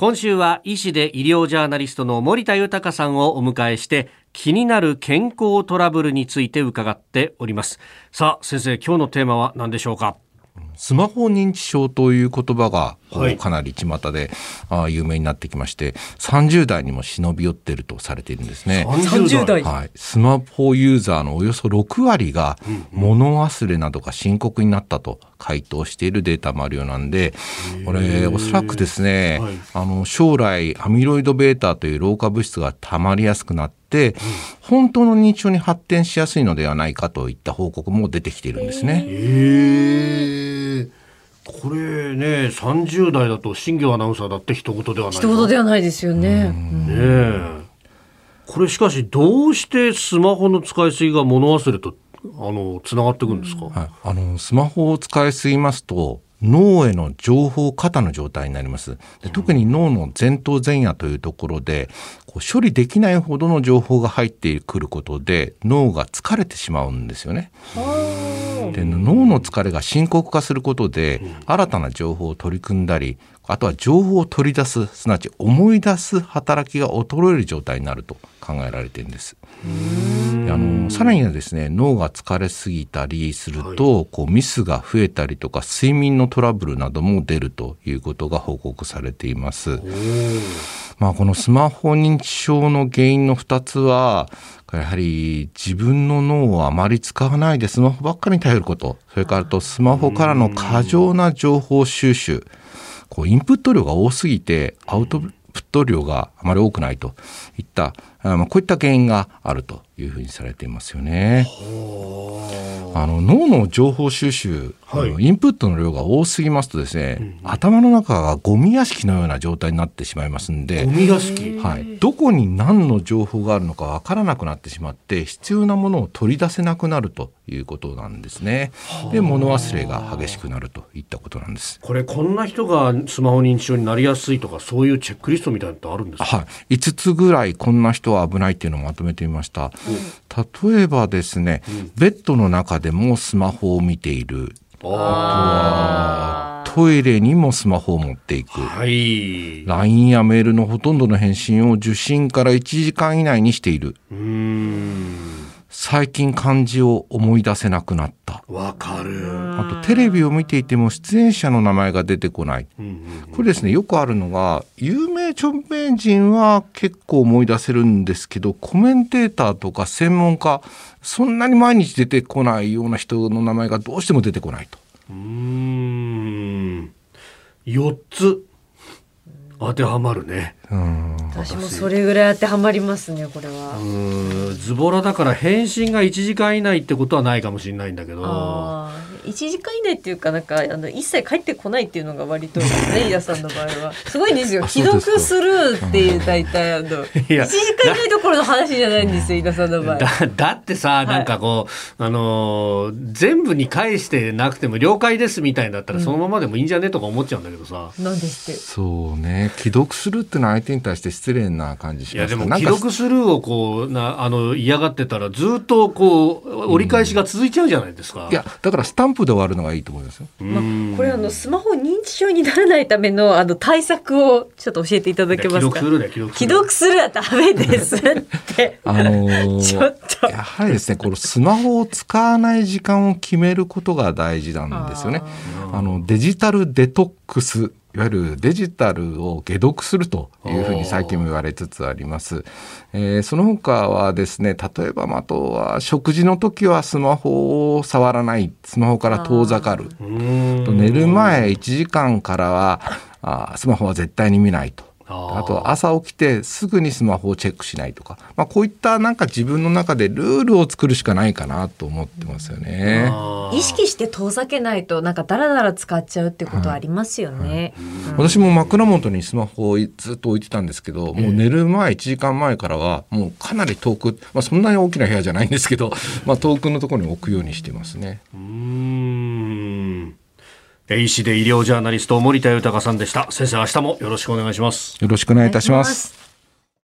今週は医師で医療ジャーナリストの森田豊さんをお迎えして気になる健康トラブルについて伺っております。さあ先生今日のテーマは何でしょうか？スマホ認知症という言葉が、かなり巷であ有名になってきまして30代にも忍び寄っているとされているんですね。30代はい、スマホユーザーのおよそ6割が物忘れなどが深刻になったと回答しているデータもあるようなんでこれおそらくですね、はい、あの将来アミロイド β という老化物質がたまりやすくなって、本当の認知症に発展しやすいのではないかといった報告も出てきているんですね。これね30代だと新業アナウンサーだって一言ではない一言ではないですよね。ねこれしかしどうしてスマホの使いすぎが物忘れとあのつながっていくんですか、はい、あのスマホを使いすぎますと脳への情報過多の状態になります。で特に脳の前頭前野というところでこう処理できないほどの情報が入ってくることで脳が疲れてしまうんですよね。で脳の疲れが深刻化することで新たな情報を取り組んだりあとは情報を取り出すすなわち思い出す働きが衰える状態になると考えられているんです。あのさらにはですね脳が疲れすぎたりすると、はい、こうミスが増えたりとか睡眠のトラブルなども出るということが報告されています。まあ、このスマホ認知症の原因の2つはやはり自分の脳をあまり使わないでスマホばっかりに頼ること。それからとスマホからの過剰な情報収集。こうインプット量が多すぎてアウトプット量があまり多くないといったあまあ、こういった原因があるというふうにされていますよね。あの脳の情報収集、はい、インプットの量が多すぎますとですね、うん、頭の中がゴミ屋敷のような状態になってしまいますんでゴミ屋敷、はい、どこに何の情報があるのかわからなくなってしまって必要なものを取り出せなくなるということなんですね。で物忘れが激しくなるといったことなんです。これこんな人がスマホ認知症になりやすいとかそういうチェックリストみたいなのってあるんですか、はい、5つぐらいこんな人は危ないっていうのをまとめてみました。例えばですね、ベッドの中でもスマホを見ている。あとはトイレにもスマホを持っていく。はい。LINE やメールのほとんどの返信を受信から1時間以内にしている。うん最近漢字を思い出せなくなった。わかる。あとテレビを見ていても出演者の名前が出てこない。これですね、よくあるのが、有名著名人は結構思い出せるんですけど、コメンテーターとか専門家、そんなに毎日出てこないような人の名前がどうしても出てこないと。うん。4つ当てはまるね。私もそれぐらい当てはまりますねこれは。ズボラだから返信が1時間以内ってことはないかもしれないんだけど。1時間以内っていうかなんかあの一切帰ってこないっていうのが割とね飯田さんの場合は。すごいんですよ既読スルーっていう大体あの1時間以内どころの話じゃないんですよ飯田さんの場合だだってさなんかこう、はい、あの全部に返してなくても了解ですみたいだったらそのままでもいいんじゃねとか思っちゃうんだけどさ、うん、なんですって。そうね。既読するってのは相手に対して失礼な感じしますいやでも既読スルーをこうなあの嫌がってたらずっとこう折り返しが続いちゃうじゃないですか、うん、いやだからスタンプで終わるのがいいと思いますよ。まあ、これあのスマホ認知症にならないためのあの対策をちょっと教えていただけますか？既読するはダメですって。あのー、ちょっとやはりですね、このスマホを使わない時間を決めることが大事なんですよね。あのデジタルデトックスいわゆるデジタルを解読するというふうに最近も言われつつあります。えー、その他はですね、例えば、あとは食事の時はスマホを触らない、スマホから遠ざかる。と寝る前1時間からはあスマホは絶対に見ないと。あと朝起きてすぐにスマホをチェックしないとか、まあ、こういったなんか自分の中でルールを作るしかないかなと思ってますよね。意識して遠ざけないとなんかダラダラ使っちゃうってことありますよね。私も枕元にスマホをずっと置いてたんですけど、もう寝る前1時間前からはもうかなり遠く、まあ、そんなに大きな部屋じゃないんですけど、まあ、遠くのところに置くようにしてますね。うん医師で医療ジャーナリスト森田豊さんでした。先生明日もよろしくお願いします。よろしくお願いいたします